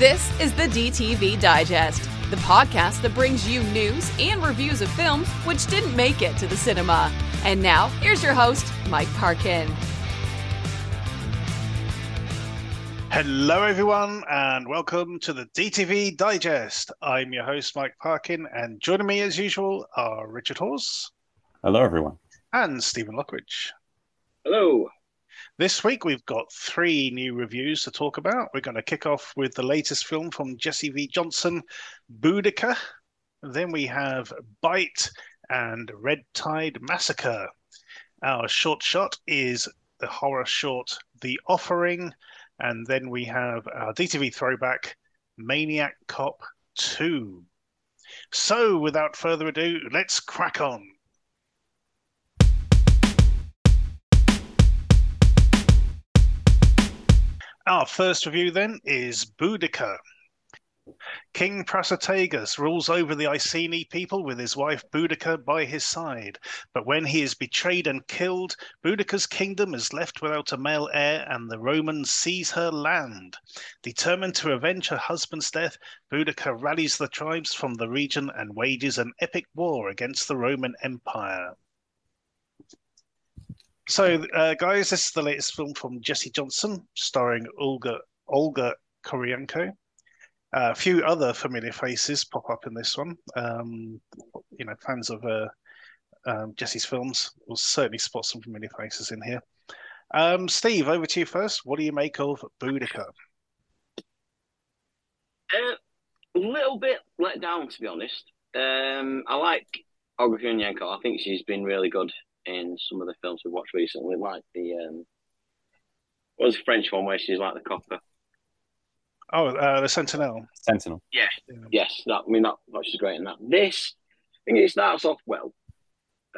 This is the DTV Digest, the podcast that brings you news and reviews of films which didn't make it to the cinema. And now, here's your host, Mike Parkin. Hello, everyone, and welcome to the DTV Digest. I'm your host, Mike Parkin, and joining me as usual are Richard Hawes. Hello, everyone. And Stephen Lockridge. Hello. This week we've got three new reviews to talk about. We're going to kick off with the latest film from Jesse V. Johnson, Boudica. Then we have Bite and Red Tide Massacre. Our short shot is the horror short The Offering. And then we have our DTV throwback, Maniac Cop 2. So without further ado, let's crack on. Our first review then is Boudica. King Prasutagus rules over the Iceni people with his wife Boudica by his side. But when he is betrayed and killed, Boudica's kingdom is left without a male heir and the Romans seize her land. Determined to avenge her husband's death, Boudica rallies the tribes from the region and wages an epic war against the Roman Empire. So, uh, guys, this is the latest film from Jesse Johnson, starring Olga Olga Kurylenko. Uh, a few other familiar faces pop up in this one. Um, you know, fans of uh, um, Jesse's films will certainly spot some familiar faces in here. Um, Steve, over to you first. What do you make of Boudica? Uh, a little bit let down, to be honest. Um, I like Olga Kurylenko. I think she's been really good in some of the films we've watched recently, like the um, what was the French one where she's like the copper. Oh, uh, the Sentinel. Sentinel. Yeah. yeah. Yes, that I mean that, that she's great in that. This, I think it starts off well.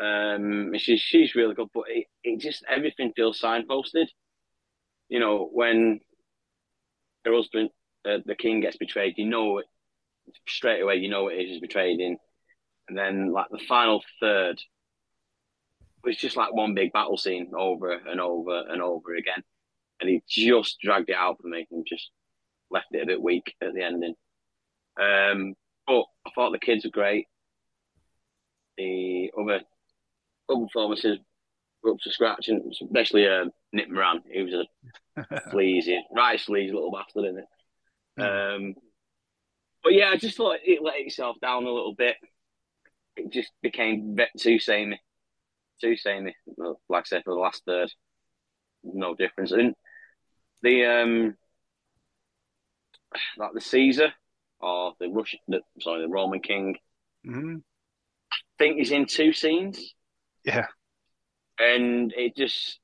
Um, she's she's really good, but it, it just everything feels signposted. You know, when her husband, uh, the king, gets betrayed, you know it straight away. You know it is betrayed in, and then like the final third was just like one big battle scene over and over and over again. And he just dragged it out for me and just left it a bit weak at the ending. Um, but I thought the kids were great. The other other performances were up to scratch, and especially uh, Nick Moran. He was a sleazy, right sleazy little bastard, in it? Um, but yeah, I just thought it let itself down a little bit. It just became too samey too samey. Like I said, for the last third, no difference. And the um, like the Caesar or the Russian, the, sorry, the Roman King. Mm-hmm. I think he's in two scenes. Yeah, and it just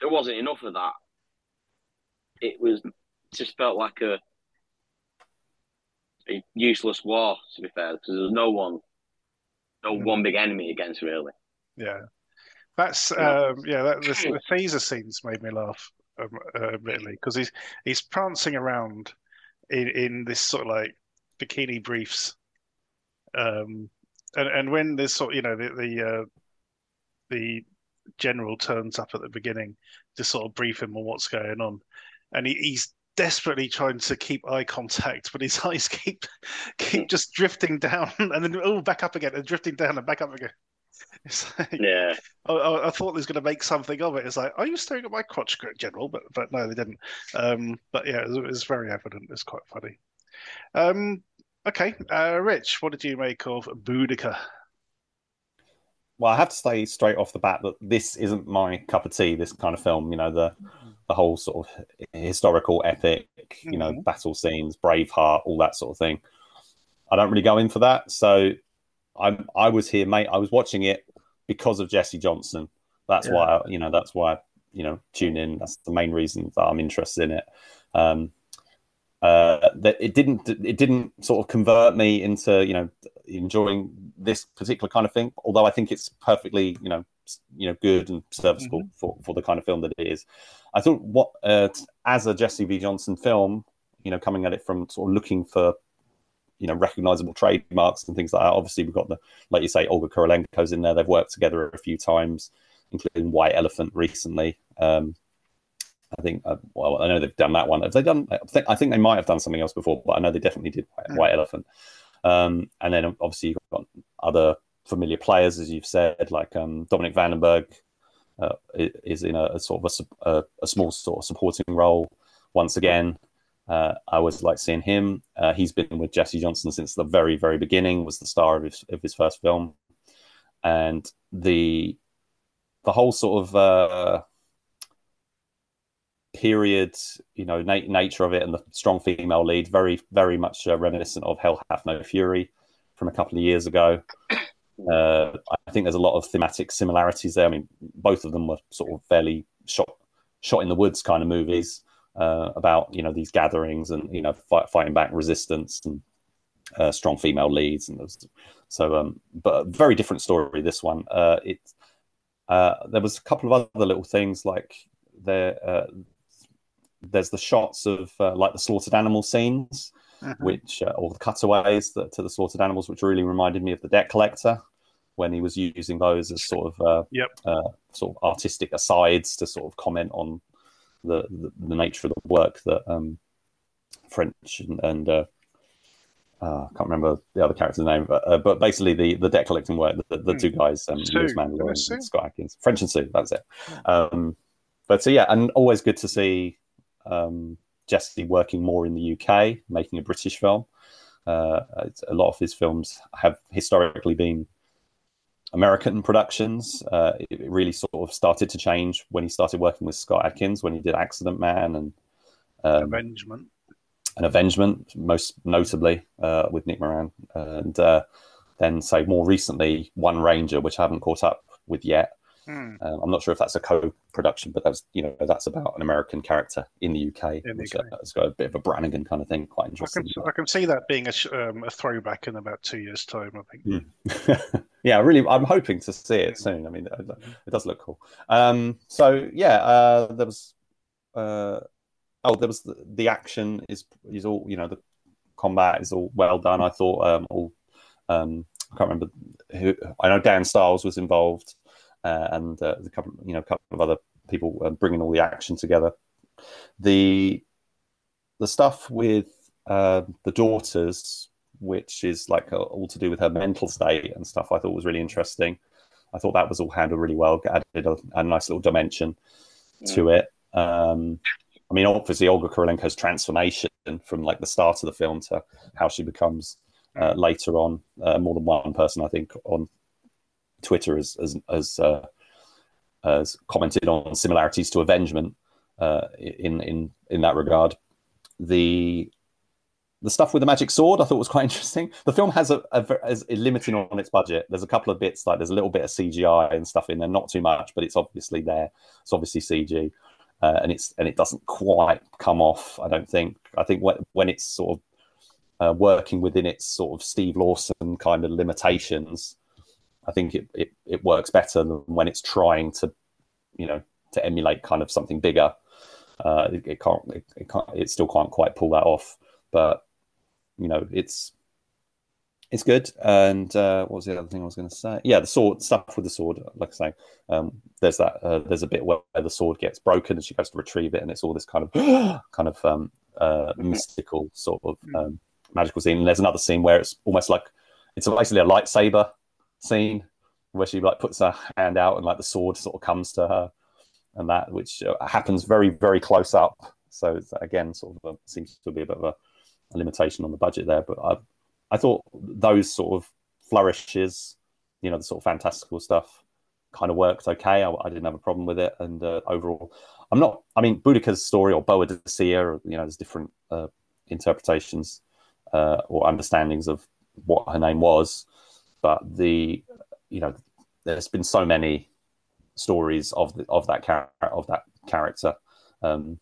there wasn't enough of that. It was just felt like a a useless war. To be fair, because there's no one, no mm-hmm. one big enemy against really. Yeah, that's um, yeah. That, the, the Caesar scenes made me laugh um, uh, admittedly because he's he's prancing around in in this sort of like bikini briefs, um, and and when there's sort of, you know the the uh, the general turns up at the beginning to sort of brief him on what's going on, and he, he's desperately trying to keep eye contact, but his eyes keep keep just drifting down and then oh back up again and drifting down and back up again. Like, yeah. I, I, thought they was going to make something of it. It's like, are you staring at my crotch, General? But but no, they didn't. Um, but yeah, it was, it was, very evident. It's quite funny. Um, okay, uh, Rich, what did you make of Boudica? Well, I have to say straight off the bat that this isn't my cup of tea. This kind of film, you know, the the whole sort of historical epic, you mm-hmm. know, battle scenes, Braveheart, all that sort of thing. I don't really go in for that. So I I was here, mate. I was watching it because of Jesse Johnson. That's yeah. why you know. That's why you know tune in. That's the main reason that I'm interested in it. Um, uh, that it didn't it didn't sort of convert me into you know enjoying this particular kind of thing. Although I think it's perfectly you know you know good and serviceable mm-hmm. for for the kind of film that it is. I thought what uh, as a Jesse V Johnson film, you know, coming at it from sort of looking for you know recognizable trademarks and things like that. Obviously, we've got the like you say, Olga Kurylenko's in there. They've worked together a few times, including White Elephant recently. Um, I think uh, well, I know they've done that one. Have they done? I think I think they might have done something else before, but I know they definitely did White. White Elephant. Um, and then obviously you've got other familiar players, as you've said, like um, Dominiquie Vandenberg uh, is in a, a sort of a, a, a small sort of supporting role once again. Uh, I always like seeing him. Uh, he's been with Jesse Johnson since the very, very beginning. Was the star of his of his first film, and the the whole sort of uh, period, you know, na- nature of it, and the strong female lead, very, very much uh, reminiscent of Hell Hath No Fury from a couple of years ago. Uh, I think there's a lot of thematic similarities there. I mean, both of them were sort of fairly shot shot in the woods kind of movies uh, about you know these gatherings and you know fight, fighting back resistance and uh, strong female leads and those, so um, but a very different story. This one, uh, it uh, there was a couple of other little things like there. Uh, there's the shots of uh, like the slaughtered animal scenes, Mhm. which uh, or the cutaways that, to the slaughtered animals, which really reminded me of the Debt Collector when he was using those as sort of uh, Yep. uh, sort of artistic asides to sort of comment on the the, the nature of the work that um, French and, and uh, uh, I can't remember the other character's name, but, uh, but basically the the debt collecting work, the, the Hmm. two guys, um. Louis Mandylor and Sue? Scott Adkins, French and Sue, that's it. Um, but so yeah, and always good to see um, Jesse working more in the UK, making a British film. Uh, it's- a lot of his films have historically been American productions. Uh, it it really sort of started to change when he started working with Scott Adkins when he did Accident Man and um, Avengement. and Avengement, most notably uh, with Nick Moran, and uh, then say more recently One Ranger, which I haven't caught up with yet. Hmm. Um, I'm not sure if that's a co-production, but that's you know that's about an American character in the UK. In the which, UK. uh, it's got a bit of a Brannigan kind of thing, quite I interesting. can I can see that being a, um, a throwback in about two years' time. I think. Hmm. yeah, really, I'm hoping to see it soon. I mean, it, it does look cool. Um, so yeah, uh, there was, uh, oh, there was the, the action is is all you know the combat is all well done. I thought um, all um, I can't remember who I know Dan Stiles was involved, uh, and uh, the couple you know a couple of other people uh, bringing all the action together. The the stuff with uh, the daughters which is like uh, all to do with her mental state and stuff. I thought was really interesting. I thought that was all handled really well. Added a, a nice little dimension to it. Um, I mean, obviously Olga Kurylenko's transformation from like the start of the film to how she becomes uh, later on. Uh, more than one person, I think, on Twitter has has, has, uh, has commented on similarities to Avengement uh, in in in that regard. The the stuff with the magic sword I thought was quite interesting. The film has a, a, is limiting on its budget. There's a couple of bits like there's a little bit of CGI and stuff in there, not too much, but it's obviously there. It's obviously CG, uh, and it's and it doesn't quite come off. I don't think. I think when when it's sort of uh, working within its sort of Steve Lawson kind of limitations, I think it, it it works better than when it's trying to, you know, to emulate kind of something bigger. Uh, it, it can't it, it can't it still can't quite pull that off, but you know it's it's good. And uh what was the other thing i was going to say? Yeah the sword stuff with the sword like i say um there's that uh, there's a bit where the sword gets broken and she goes to retrieve it and it's all this kind of kind of um uh mystical sort of um magical scene. And there's another scene where it's almost like it's basically a lightsaber scene where she like puts her hand out and like the sword sort of comes to her and that which uh, happens very very close up so again sort of a, seems to be a bit of a a limitation on the budget there. But I, I thought those sort of flourishes, you know, the sort of fantastical stuff, kind of worked okay. I, I didn't have a problem with it, and uh, overall, I'm not. I mean, Boudica's story or Boadicea, you know, there's different uh, interpretations uh, or understandings of what her name was, but the, you know, there's been so many stories of the, of that character of that character. Um,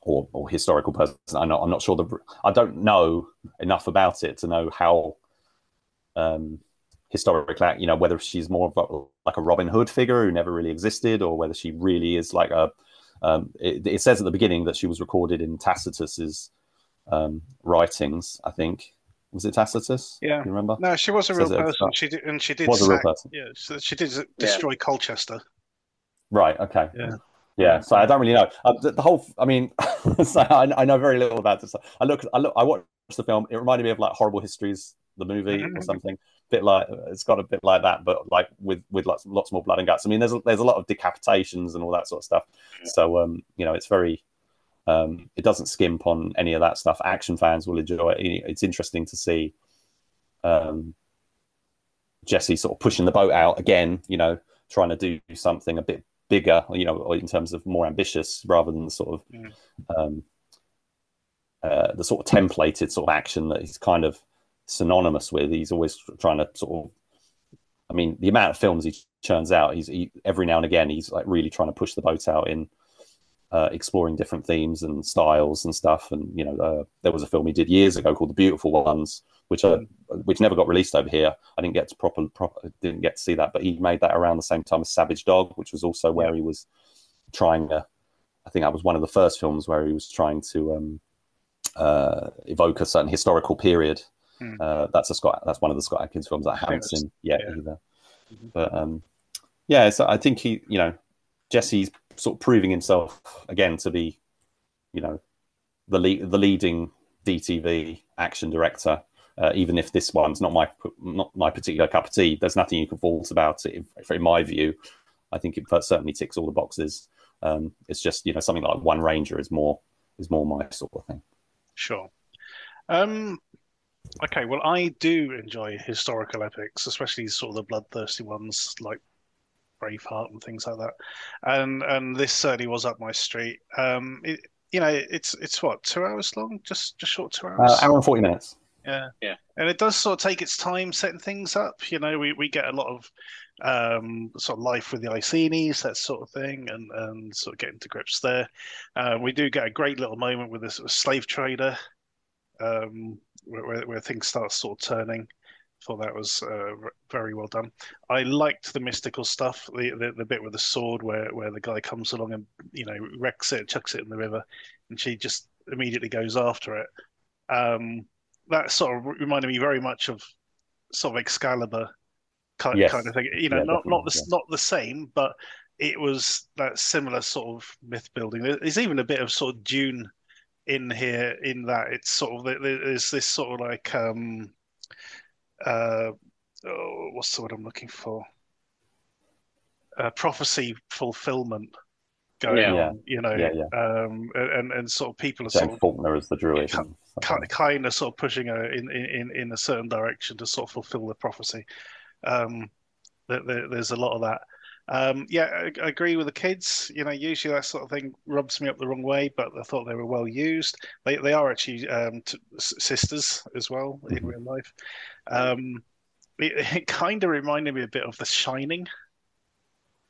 or, or historical person. I'm not, I'm not sure the I don't know enough about it to know how um, historic, you know, whether she's more of a, like a Robin Hood figure who never really existed, or whether she really is like a. Um, it, it, says at the beginning that she was recorded in Tacitus's um, writings. I think was it Tacitus? Yeah. you remember? No, she was a real it person. She did, and she did. Was a real person. Yeah, so she did destroy Colchester. Right. Okay. Yeah. Yeah, so I don't really know uh, the, the, whole. I mean, so I, I, know very little about this. I look, I look, I watched the film. It reminded me of like Horrible Histories, the movie, or something. Bit like it's got a bit like that, but like with with lots lots more blood and guts. I mean, there's a, there's a lot of decapitations and all that sort of stuff. So um, you know, it's very um, it doesn't skimp on any of that stuff. Action fans will enjoy it. It's interesting to see um, Jesse sort of pushing the boat out again. You know, trying to do something a bit bigger, you know, in terms of more ambitious rather than the sort of mm. um, uh, the sort of templated sort of action that he's kind of synonymous with. He's always trying to sort of, I mean, the amount of films he churns out, he's he, every now and again he's like really trying to push the boat out in uh, exploring different themes and styles and stuff. And you know, uh, there was a film he did years ago called The Beautiful Ones, which uh, which never got released over here. I didn't get to proper, proper didn't get to see that, but he made that around the same time as Savage Dog, which was also where he was trying. to. I think that was one of the first films where he was trying to um, uh, evoke a certain historical period. Mm. that's a Scott. That's one of the Scott Adkins films that I haven't seen yet yeah. either. Mm-hmm. But um, yeah, so I think he, you know, Jesse's sort of proving himself again to be, you know, the the leading DTV action director. Uh, even if this one's not my not my particular cup of tea, there's nothing you can fault about it. In my view, I think it certainly ticks all the boxes. Um, it's just you know something like One Ranger is more is more my sort of thing. Sure. Um, okay, well, I do enjoy historical epics, especially sort of the bloodthirsty ones like Braveheart and things like that. And and this certainly was up my street. Um, it, you know, it's it's what two hours long, just just short two hours. Uh, hour and forty minutes. Yeah, yeah, and it does sort of take its time setting things up. You know, we, we get a lot of um, sort of life with the Icenies, that sort of thing, and, and sort of getting to grips there. Uh, we do get a great little moment with this slave trader, um, where, where, things start sort of turning thought that was uh, very well done. I liked the mystical stuff, the, the, the bit with the sword where where the guy comes along and you know wrecks it, chucks it in the river, and she just immediately goes after it. Um, that sort of reminded me very much of sort of Excalibur kind, yes. kind of thing. You know, yeah, not not the yeah. not the same, but it was that similar sort of myth building. There's even a bit of sort of Dune in here in that it's sort of there's this sort of like um uh, oh, what's the word I'm looking for? Uh, prophecy fulfillment going yeah. on, you know, yeah, yeah. Um, and and sort of people are James sort of Faulkner as the druid, kind, kind of sort of pushing in, in in a certain direction to sort of fulfill the prophecy. Um, there, there's a lot of that. Um, yeah, I, I, agree with the kids. You know, usually that sort of thing rubs me up the wrong way, but I thought they were well used. They they are actually um, t- sisters as well mm-hmm. in real life. Um, it, it kind of reminded me a bit of The Shining.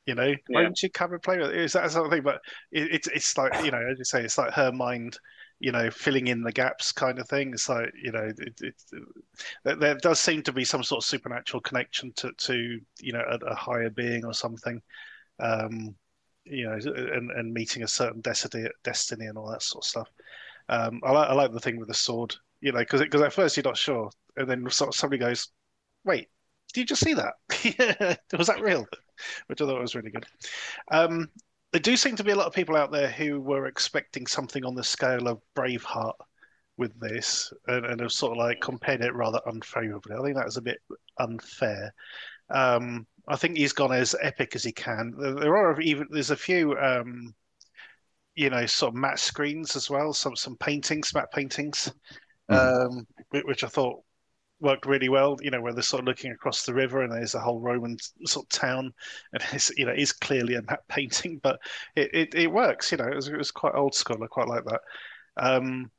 You know, yeah. why don't you come and play with it? Is that sort of thing? But it, it's it's like you know, as you say, it's like her mind you know, filling in the gaps kind of thing. Like, you know, it, it, it, there does seem to be some sort of supernatural connection to, to you know, a, a higher being or something, um, you know, and, and meeting a certain destiny, destiny and all that sort of stuff. Um, I, like, I like the thing with the sword, you know, because because at first you're not sure, and then somebody goes, "Wait, did you just see that? was that real?" Which I thought was really good. Um, there do seem to be a lot of people out there who were expecting something on the scale of Braveheart with this and, and have sort of like compared it rather unfavorably. I think that was a bit unfair. Um, I think he's gone as epic as he can. There are even there's a few um, you know sort of matte screens as well, some some paintings, matte paintings, mm-hmm. um, which I thought worked really well. You know, where they're sort of looking across the river and there's a whole Roman sort of town, and it's you know is clearly a map painting, but it, it, it works. You know, it was, it was quite old school. I quite like that. Um,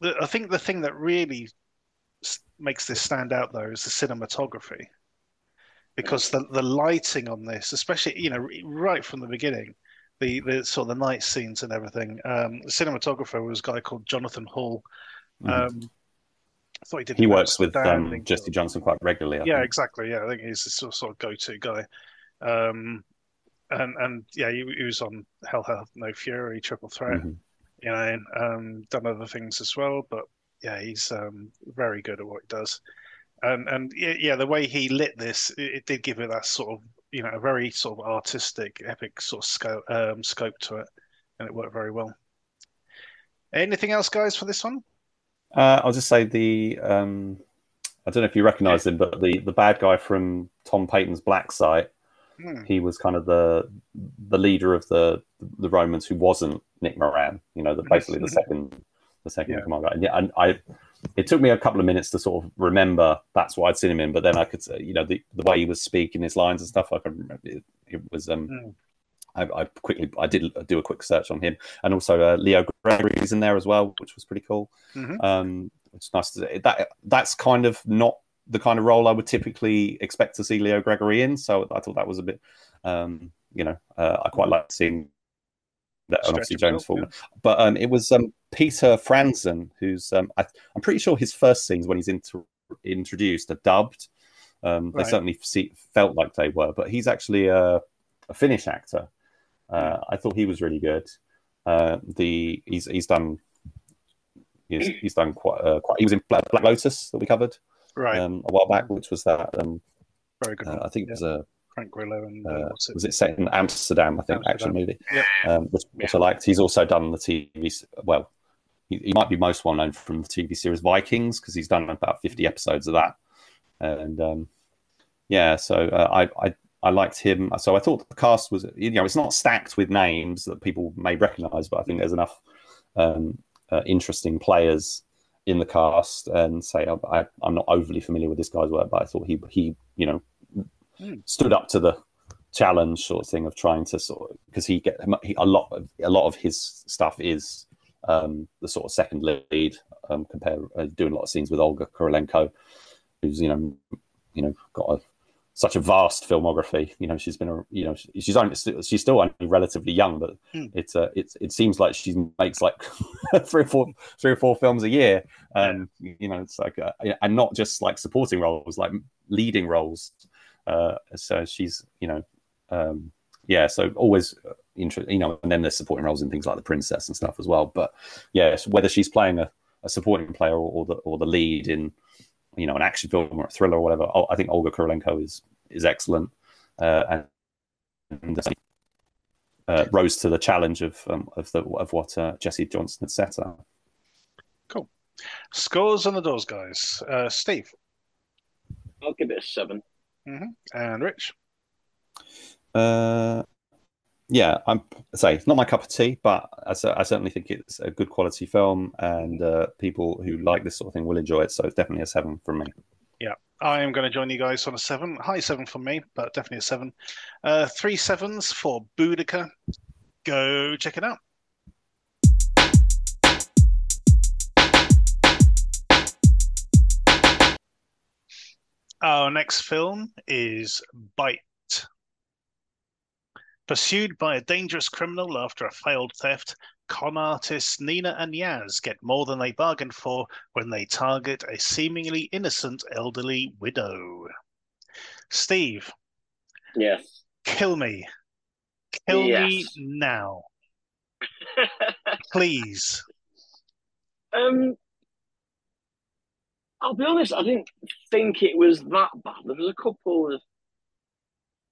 the, I think the thing that really makes this stand out though is the cinematography, because the the lighting on this, especially you know right from the beginning. The, the sort of the night scenes and everything. Um, the cinematographer was a guy called Jonathan Hall, mm. um, He. He works with um, Jesse Johnson quite regularly. I yeah, think. exactly. Yeah, I think he's the sort of, sort of go-to guy. Um, and and yeah, he, he, was on Hell Hath No Fury, Triple Threat. Mm-hmm. You know, um, done other things as well. But yeah, he's um, very good at what he does. And and yeah, yeah, the way he lit this, it, it, did give it that sort of you know a very sort of artistic, epic sort of scope um, scope to it, and it worked very well. Anything else, guys, for this one? Uh, I'll just say the um, I don't know if you recognise him, but the the bad guy from Tom Paton's Black Site, Hmm. he was kind of the the leader of the the Romans who wasn't Nick Moran. You know, the, basically the second the second Yeah. command guy. And, yeah, and I it took me a couple of minutes to sort of remember that's what I'd seen him in, but then I could say, you know, the, the way he was speaking his lines and stuff, I could remember it, it was um Hmm. I, I quickly I did do a quick search on him, and also uh, Leo Gregory's in there as well, which was pretty cool. Mhm. Um, it's nice to that that's kind of not the kind of role I would typically expect to see Leo Gregory in. So I thought that was a bit, um, you know, uh, I quite like seeing that, and obviously James appeal, Faulkner. But um, it was um, Peter Franzen, who's um, I, I'm pretty sure his first scenes when he's into, introduced are dubbed. Um, they Right. certainly see, felt like they were, but he's actually a, a Finnish actor. Uh, I thought he was really good. Uh, the he's he's done he's, he's done quite uh, quite. He was in Black, Black Lotus that we covered Right, um, a while back, which was that. Um, very good. uh. I think it was a Frank Grillo and uh, uh, it? was it set in Amsterdam? I think action movie, Yeah. um, which, which I liked. He's also done the TV. Well, he, he might be most well known from the TV series Vikings because he's done about fifty episodes of that. And um, yeah, so uh, I, I I liked him. So I thought the cast was you know it's not stacked with names that people may recognise, but I think there's enough um, uh, interesting players in the cast. And say I, I, I'm not overly familiar with this guy's work, but I thought he he you know Hmm. stood up to the challenge sort of thing of trying to sort of because he get he, a lot of a lot of his stuff is um, the sort of second lead um, compare uh, doing a lot of scenes with Olga Kurylenko, who's you know you know got a, such a vast filmography. You know she's been a you know she's only she's still only relatively young, but Hmm. it's uh, it's it seems like she makes like three or four three or four films a year. and you know it's like uh, and not just like supporting roles, like leading roles. Uh, so she's you know um, yeah, so always uh, interesting, you know, and then there's supporting roles in things like the princess and stuff as well. But yeah, whether she's playing a, a supporting player or, or the or the lead in, you know, an action film or a thriller or whatever, oh, I think Olga Kurylenko is is excellent, uh, and, and uh, rose to the challenge of um, of the of what uh, Jesse Johnson had set out. Cool. Scores on the doors, guys. Uh, Steve I'll give it a seven. and Rich. Uh, yeah, I'm say it's not my cup of tea, but I, I certainly think it's a good quality film, and uh, people who like this sort of thing will enjoy it. So it's definitely a seven from me. Yeah, I am going to join you guys on a seven. High seven for me, but definitely a seven. Uh, three sevens for Boudica. Go check it out. Our next film is Bite. Pursued by a dangerous criminal after a failed theft, con artists Nina and Yaz get more than they bargained for when they target a seemingly innocent elderly widow. Steve, Yes. kill me. Kill me now, please. um, I'll be honest. I didn't think it was that bad. There was a couple of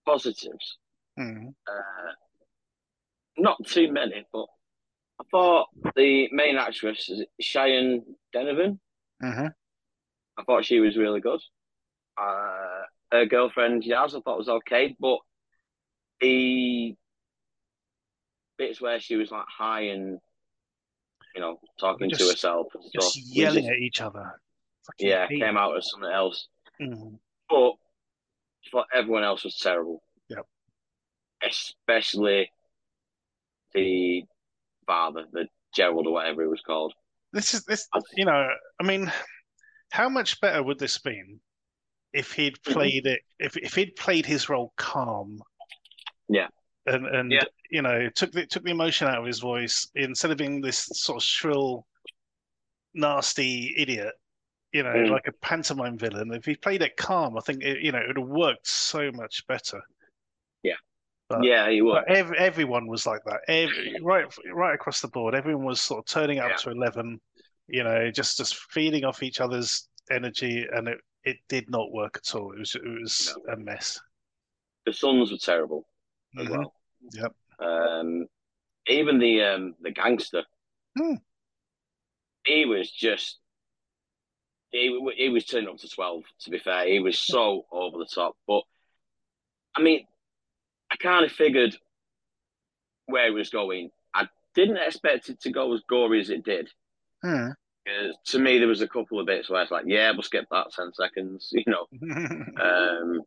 positives. Hmm. Uh, not too many, but I thought the main actress, Denovan, Cheyenne Donovan, Mhm. I thought she was really good. Uh, her girlfriend Yaz, I thought was okay, but the bits where she was like high and you know talking to herself and Just stuff, yelling just- at each other. Fucking yeah, came out as something else. Mhm. But I thought everyone else was terrible. Especially the father, the Gerald or whatever he was called. This is this. You know, I mean, how much better would this been if he'd Mm-hmm. played it? If if he'd played his role calm. Yeah. And and Yeah. you know took the took the emotion out of his voice instead of being this sort of shrill, nasty idiot. You know, Mm. like a pantomime villain. If he played it calm, I think it, you know it would have worked so much better. But- yeah, he was. Everyone was like that. Every, right, right across the board, everyone was sort of turning up Yeah. to eleven. You know, just just feeding off each other's energy, and it, it did not work at all. It was it was a mess. the sons were terrible as Mhm. well. Yep. Um, even the um, the gangster, Hmm. he was just he he was turning up to twelve. To be fair, he was so over the top. But I mean, I kind of figured where it was going. I didn't expect it to go as gory as it did. Hmm. Uh, to me, there was a couple of bits where it's like, yeah, we'll skip that ten seconds, you know, um,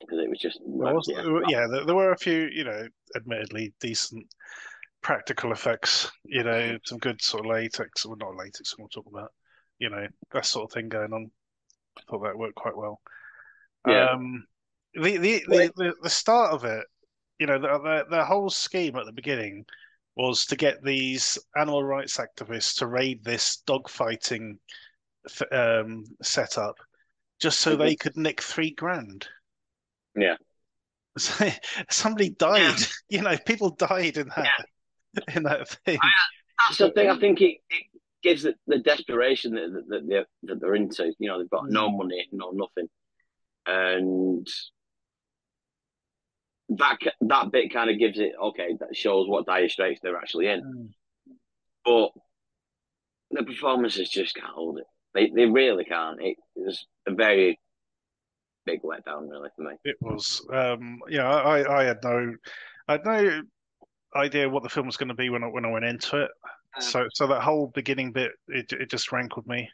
because it was just There was- yeah. yeah, there, there were a few, you know, admittedly decent practical effects. You know, some good sort of latex, or not latex. We'll talk about, you know, that sort of thing going on. I thought that worked quite well. Yeah. Um, the, the, the, the, the start of it, you know, the, the the whole scheme at the beginning was to get these animal rights activists to raid this dogfighting f- um, setup, just so they could nick three grand. Yeah. So, somebody died. You know, people died in that in that thing. That's the thing. I think it, it gives the, the desperation that, that, that, they're, that they're into. You know, they've got no money, no nothing, and that that bit kind of gives it okay. That shows what dire straits they're actually in. Mm. But the performances just can't hold it. They they really can't. It was a very big letdown, really, for me. It was, um, know, I, I had no, I had no idea what the film was going to be when I when I went into it. So so that whole beginning bit, it it just rankled me.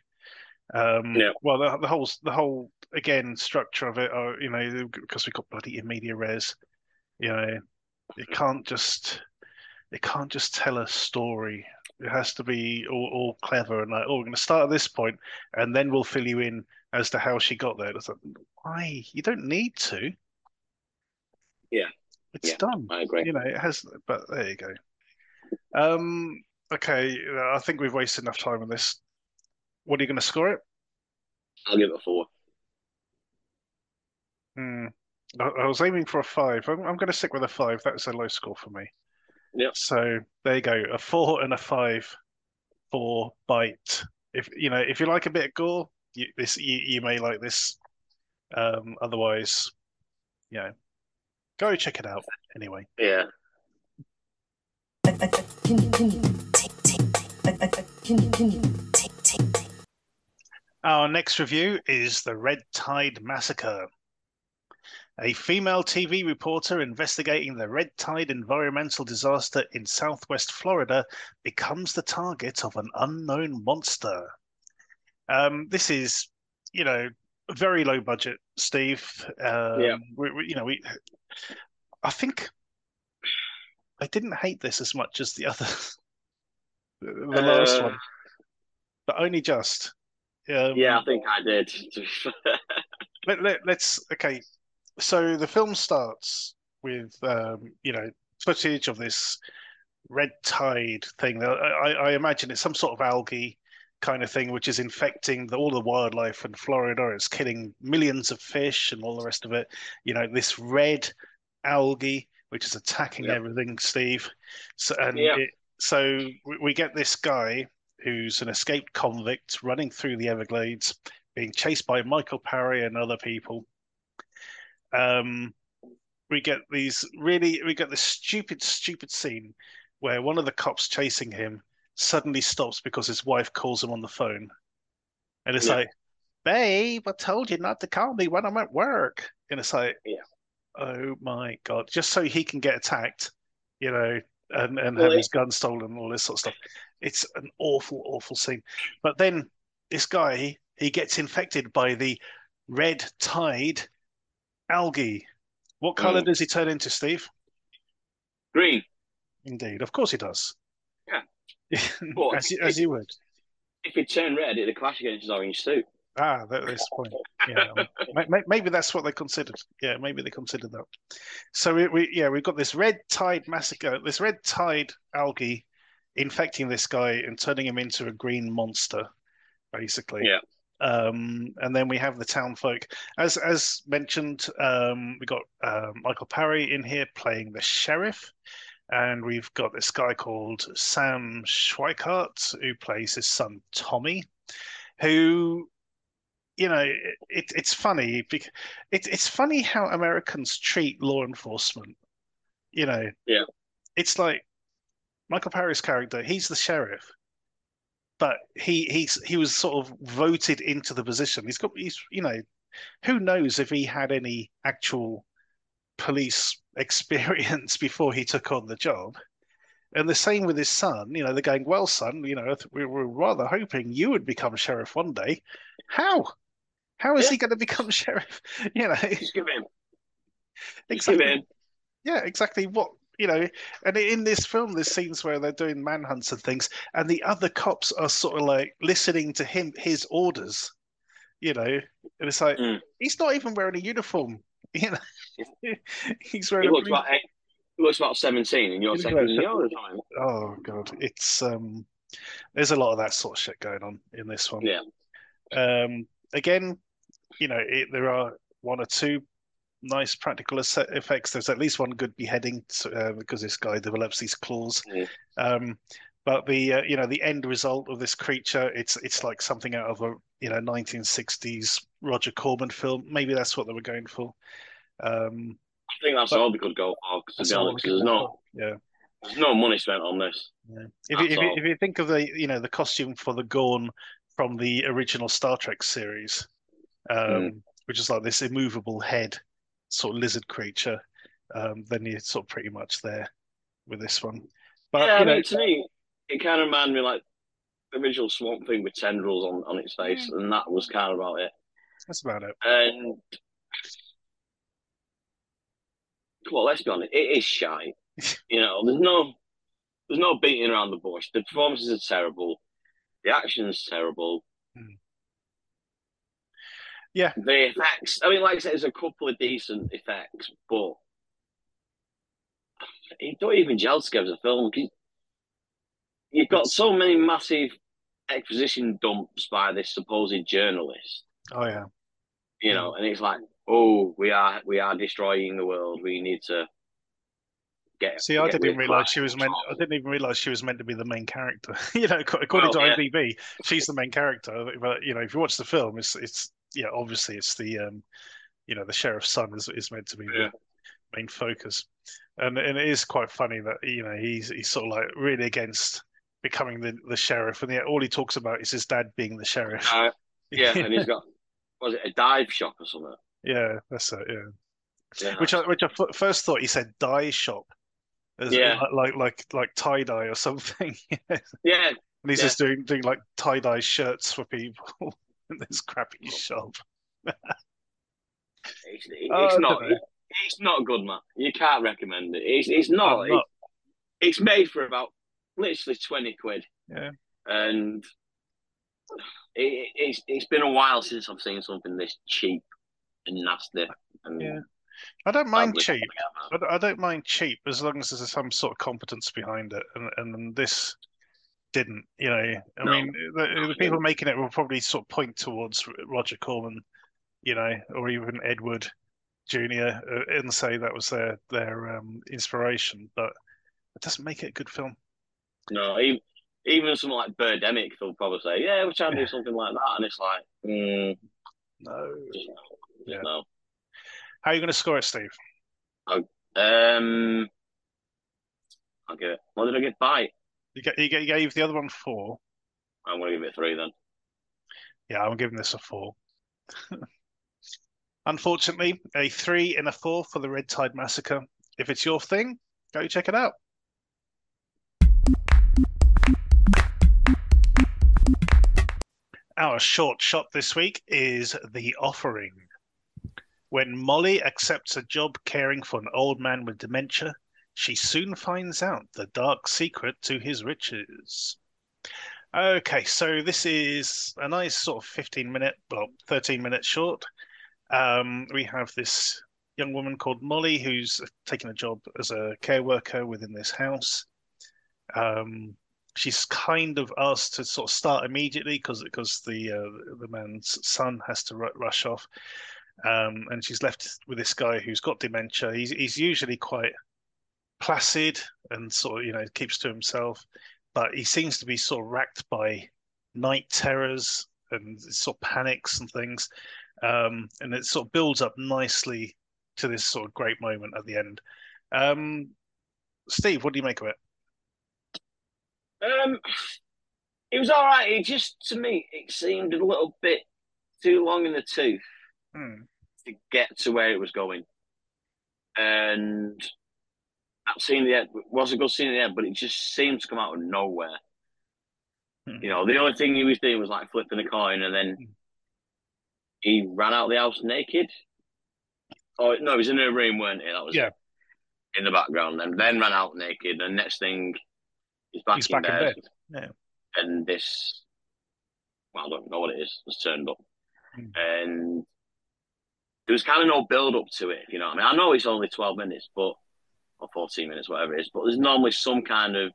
Um, Yeah. Well, the, the whole the whole again structure of it, uh, you know, because we got bloody in media res, you know, it can't just it can't just tell a story. It has to be all, all clever and like, oh, we're going to start at this point, and then we'll fill you in as to how she got there. It's like, why? You don't need to. Yeah. It's Yeah. done. I agree. You know, it has, but there you go. Um, okay, I think we've wasted enough time on this. What are you going to score it? I'll give it a four. Hmm. I, I was aiming for a five. I'm, I'm going to stick with a five. That's a low score for me. Yep. So there you go. A four and a five for Bite. If you know, if you like a bit of gore, you, this you, you may like this. Um, otherwise, you know, go check it out anyway. Yeah. Our next review is The Red Tide Massacre. A female TV reporter investigating the red tide environmental disaster in southwest Florida becomes the target of an unknown monster. Um, this is, you know, very low budget, Steve. Um, Yeah. We, we, you know, we. I think I didn't hate this as much as the other, the the last Uh, one, but only just. Um, Yeah, I think I did. to be fair. let, let, let's okay so the film starts with um you know footage of this red tide thing I, I, I imagine it's some sort of algae kind of thing which is infecting the, all the wildlife in florida it's killing millions of fish and all the rest of it you know this red algae which is attacking Yeah. everything steve so and Yeah. it, so we, we get this guy who's an escaped convict running through the everglades being chased by Michael Paré and other people. Um, we get these really, we get this stupid, stupid scene where one of the cops chasing him suddenly stops because his wife calls him on the phone, and it's Yeah. like, "Babe, I told you not to call me when I'm at work," and it's like, Yeah. "Oh my god!" Just so he can get attacked, you know, and and have his gun stolen and all this sort of stuff. It's an awful, awful scene. But then this guy he gets infected by the red tide algae. What color Mm. does he turn into, Steve? Green. Indeed, of course he does. Yeah. as, you, as you would. If it turned red, it'd clash against his orange suit. Ah, that, that's the point. Yeah, May- may- maybe that's what they considered. Yeah, maybe they considered that. So we, we yeah, we've got this red tide massacre, this red tide algae infecting this guy and turning him into a green monster, basically. Yeah. Um, and then we have the town folk. As as mentioned, um, we got um, Michael Paré in here playing the sheriff, and we've got this guy called Sam Schweikart who plays his son Tommy, who you know, it, it's funny. It, it's funny how Americans treat law enforcement. You know, yeah, it's like Michael Paré's character. He's the sheriff, but he he's he was sort of voted into the position. He's got he's you know, who knows if he had any actual police experience before he took on the job. And the same with his son. You know, they're going, well, son, you know, we were rather hoping you would become sheriff one day. How? How is yeah. he going to become sheriff? You know, just give him. Exactly. Give. Yeah, exactly. What you know, and in this film, there's scenes where they're doing manhunts and things, and the other cops are sort of like listening to him, his orders. You know, and it's like mm. he's not even wearing a uniform. You know, he's wearing. He looks, about, he looks about seventeen, and you're second in the order time. Oh god, it's um, there's a lot of that sort of shit going on in this one. Yeah. Um, again, you know, it, there are one or two nice practical effects. There's at least one good beheading uh, because this guy develops these claws. Um, but the uh, you know the end result of this creature, it's it's like something out of a you know 1960s Roger Corman film. Maybe that's what they were going for. Um, I think that's but, all could go for. Because there's no yeah. There's no money spent on this. Yeah. If, you, if, you, if you think of the you know the costume for the Gorn from the original Star Trek series, um, mm. which is like this immovable head sort of lizard creature, um, then you're sort of pretty much there with this one. But yeah, you know, I mean, to me, it kind of reminded me like the original Swamp Thing with tendrils on, on its face, mm. and that was kind of about it. That's about it. And well, let's be honest, it is shy. you know, there's no there's no beating around the bush. The performances are terrible. The action's terrible. Yeah. The effects. I mean, like I said, there's a couple of decent effects, but it don't even gel together as a film. You've got so many massive exposition dumps by this supposed journalist. Oh yeah. You know, and it's like, oh, we are we are destroying the world. We need to get. See, I didn't realize she was meant. I didn't even realize she was meant to be the main character. you know, according well, to yeah. She's the main character. But you know, if you watch the film, it's it's yeah, obviously it's the um, you know, the sheriff's son is is meant to be yeah. the main focus, and and it is quite funny that you know he's he's sort of like really against becoming the the sheriff, and yet all he talks about is his dad being the sheriff. Uh, yeah, and he's got was it a dive shop or something? Yeah, that's it. Yeah. Yeah, which I which I first thought he said dye shop, as, yeah, like like like tie dye or something. yeah, and he's yeah. just doing doing like tie dye shirts for people this crappy oh. shop. it's, it's oh, not. It's not good, man. You can't recommend it. It's it's not. not. it's made for about literally twenty quid. Yeah, and it, it's it's been a while since I've seen something this cheap and nasty. And yeah. I don't mind cheap. I don't mind cheap as long as there's some sort of competence behind it, and and this didn't. You know, I no. mean, the, the, people making it will probably sort of point towards Roger Corman, you know, or even Ed Wood Jr. Uh, and say that was their their um, inspiration, but it doesn't make it a good film. No, even, even something like Birdemic, they'll probably say, "Yeah, we're trying to do something like that," and it's like, mm, no, just, yeah. no. How are you going to score it, Steve? Oh, um, I'll give it. What did I get by? You, get, you, get, you gave the other one four. I'm going to give it three then. Yeah, I'm giving this a four. Unfortunately, a three and a four for the Red Tide Massacre. If it's your thing, go check it out. Our short shot this week is The Offering. When Molly accepts a job caring for an old man with dementia, she soon finds out the dark secret to his riches. Okay, so this is a nice sort of 15 minute, well, 13 minute short. Um, we have this young woman called Molly who's taken a job as a care worker within this house. Um, she's kind of asked to sort of start immediately because because the uh, the man's son has to r- rush off, um, and she's left with this guy who's got dementia. He's he's usually quite placid and sort of you know keeps to himself, but he seems to be sort of racked by night terrors and sort of panics and things, um, and it sort of builds up nicely to this sort of great moment at the end. Um, Steve, what do you make of it? Um, it was all right. It just to me, it seemed a little bit too long in the tooth Hmm. to get to where it was going, and that scene the end was a good scene at the end, but it just seemed to come out of nowhere. Hmm. You know, the only thing he was doing was like flipping a coin, and then he ran out of the house naked. Oh no, he was in a room, weren't he? That was Yeah. in the background, and then ran out naked. And next thing, he's back, He's in, back in bed, bed. Yeah. and this, well, I don't know what it is, has turned up, Hmm. and there was kind of no build up to it. You know, what I mean, I know it's only twelve minutes, but or fourteen minutes, whatever it is, but there's normally some kind of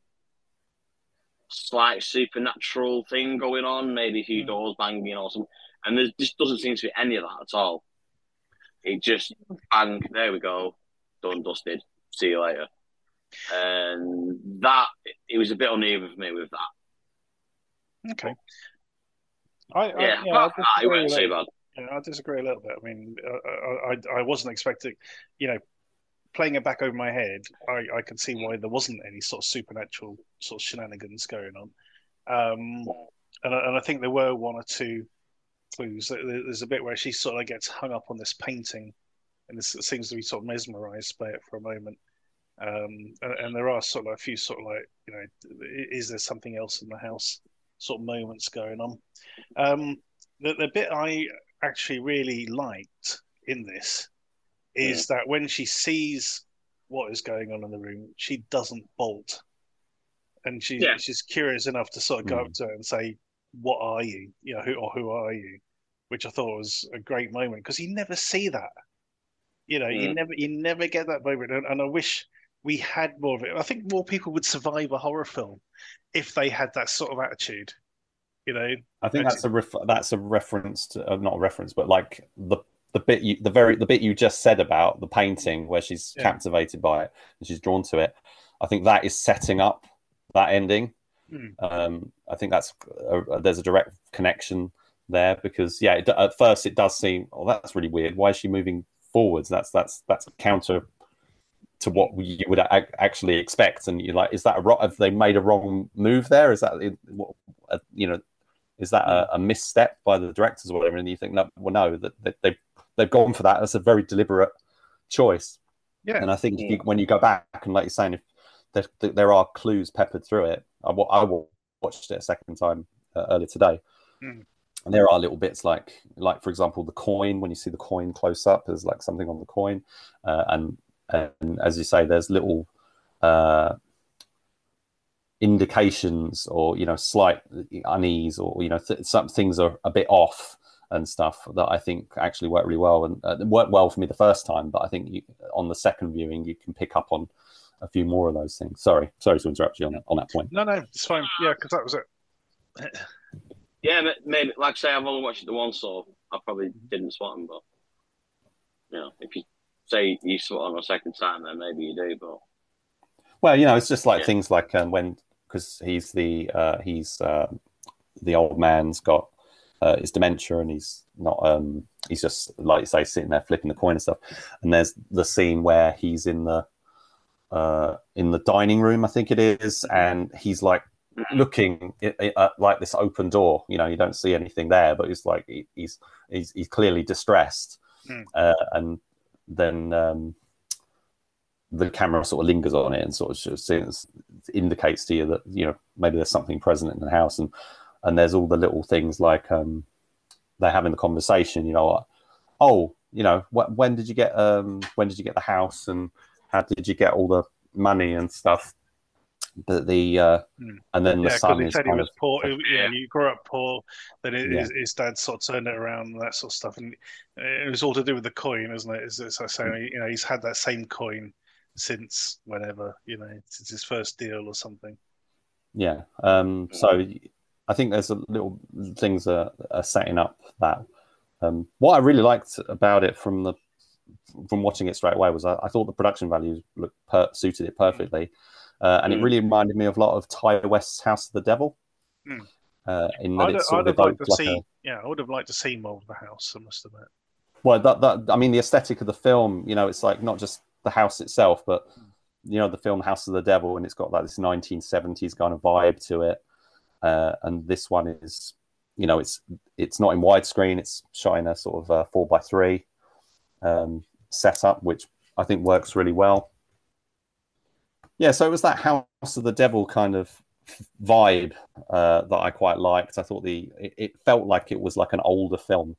slight supernatural thing going on, maybe a few Hmm. doors banging or something, and there just doesn't seem to be any of that at all. It just bang, there we go, done, dusted. See you later. And that it was a bit uneven for me with that. Okay. I, I, Yeah, yeah, I from that, it disagree wasn't a too bad. Yeah, I disagree a little bit. I mean, I, I, I wasn't expecting, you know, playing it back over my head. I, I can see why there wasn't any sort of supernatural sort of shenanigans going on, um, and I, and I think there were one or two clues. There's a bit where she sort of gets hung up on this painting, and this seems to be sort of mesmerized by it for a moment. Um, and, and there are sort of a few sort of like, you know, is there something else in the house? Sort of moments going on. Um, the the bit I actually really liked in this is that when she sees what is going on in the room, she doesn't bolt, and she Yeah. she's curious enough to sort of go Mm. up to her and say, "What are you? You know, who or who are you?" Which I thought was a great moment because you never see that. You know, you Mm. never you never get that moment, and, and I wish we had more of it. I think more people would survive a horror film if they had that sort of attitude. You know, I think that's a ref- that's a reference to uh, not a reference, but like the the bit you the very the bit you just said about the painting where she's Yeah. captivated by it and she's drawn to it. I think that is setting up that ending. Hmm. Um, I think that's a, there's a direct connection there because yeah, it, at first it does seem oh that's really weird. Why is she moving forwards? That's that's that's counter to what you would a- actually expect. And you're like, is that a ro- have they made a wrong move there? Is that what uh, you know? Is that a, a misstep by the directors or whatever? And you think, no, well, no, that, that they've they've gone for that. That's a very deliberate choice. Yeah. And I think if you, when you go back and like you're saying, if there, there are clues peppered through it, I, wa- I watched it a second time uh, earlier today, Mm. and there are little bits like like for example the coin when you see the coin close up, there's like something on the coin, uh, and and as you say, there's little. Uh, indications or you know slight unease or you know th- some things are a bit off and stuff that I think actually worked really well and uh, worked well for me the first time but I think you, on the second viewing you can pick up on a few more of those things sorry sorry to interrupt you on that, on that point no, no, it's fine. Yeah, because that was it. Yeah, maybe like I say, I've only watched it the once, so I probably didn't spot him. But you know, if you say you spot him a second time, then maybe you do. But well you know it's just like Yeah. things like um, when because he's the uh, he's uh, the old man's got uh, his dementia and he's not um he's just like you say sitting there flipping the coin and stuff. And there's the scene where he's in the uh in the dining room i think it is and he's like looking at, at like this open door. You know you don't see anything there but it's like he, he's he's he's clearly distressed. Mm. uh, and then um the camera sort of lingers on it and sort of indicates to you that you know maybe there's something present in the house. And and there's all the little things like um they're having the conversation you know like, oh you know wh- when did you get um when did you get the house and how did you get all the money and stuff but the uh Hmm. and then the Yeah, son he is said he was of poor. Yeah, Yeah. you grew up poor. Then his, Yeah. his, his dad sort of turned it around and that sort of stuff. And it was all to do with the coin, isn't it? Is it's like saying, you know, he's had that same coin since whenever, you know, since his first deal or something. yeah um so i think there's a little things are, are setting up that um what i really liked about it from the from watching it straight away was i, I thought the production values looked per- suited it perfectly uh, and it Mm. really reminded me of a lot of Ti West's house of the devil Mm. Uh, in that I'd, it's sort I'd of have liked to like see. a, Yeah, I would have liked to see more of the house. I must admit. well, that, that I mean, the aesthetic of the film, you know, it's like not just the house itself, but you know, the film House of the Devil, and it's got like this 1970s kind of vibe to it. Uh, and this one is, you know, it's it's not in widescreen; it's shot in a sort of uh four by three um, setup, which I think works really well. Yeah, so it was that House of the Devil kind of vibe uh, that I quite liked. I thought the it, it felt like it was like an older film,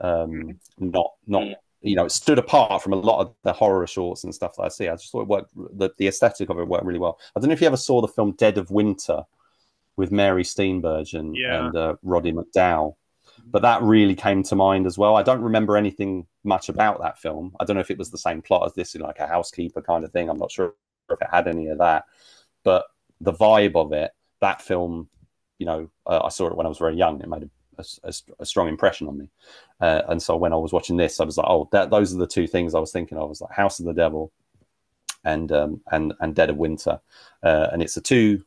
um, not not you know it stood apart from a lot of the horror shorts and stuff that I see. I just thought it worked. The, the aesthetic of it worked really well. I don't know if you ever saw the film Dead of Winter with Mary Steenburgen Yeah. and uh, Roddy McDowall. But that really came to mind as well. I don't remember anything much about that film. I don't know if it was the same plot as this, like a housekeeper kind of thing. I'm not sure if it had any of that. But the vibe of it, that film, you know, uh, I saw it when I was very young. It made a, a, a strong impression on me. Uh, and so when I was watching this, I was like, oh, that, those are the two things I was thinking of. I was like House of the Devil and um, and and Dead of Winter. Uh, and it's a two,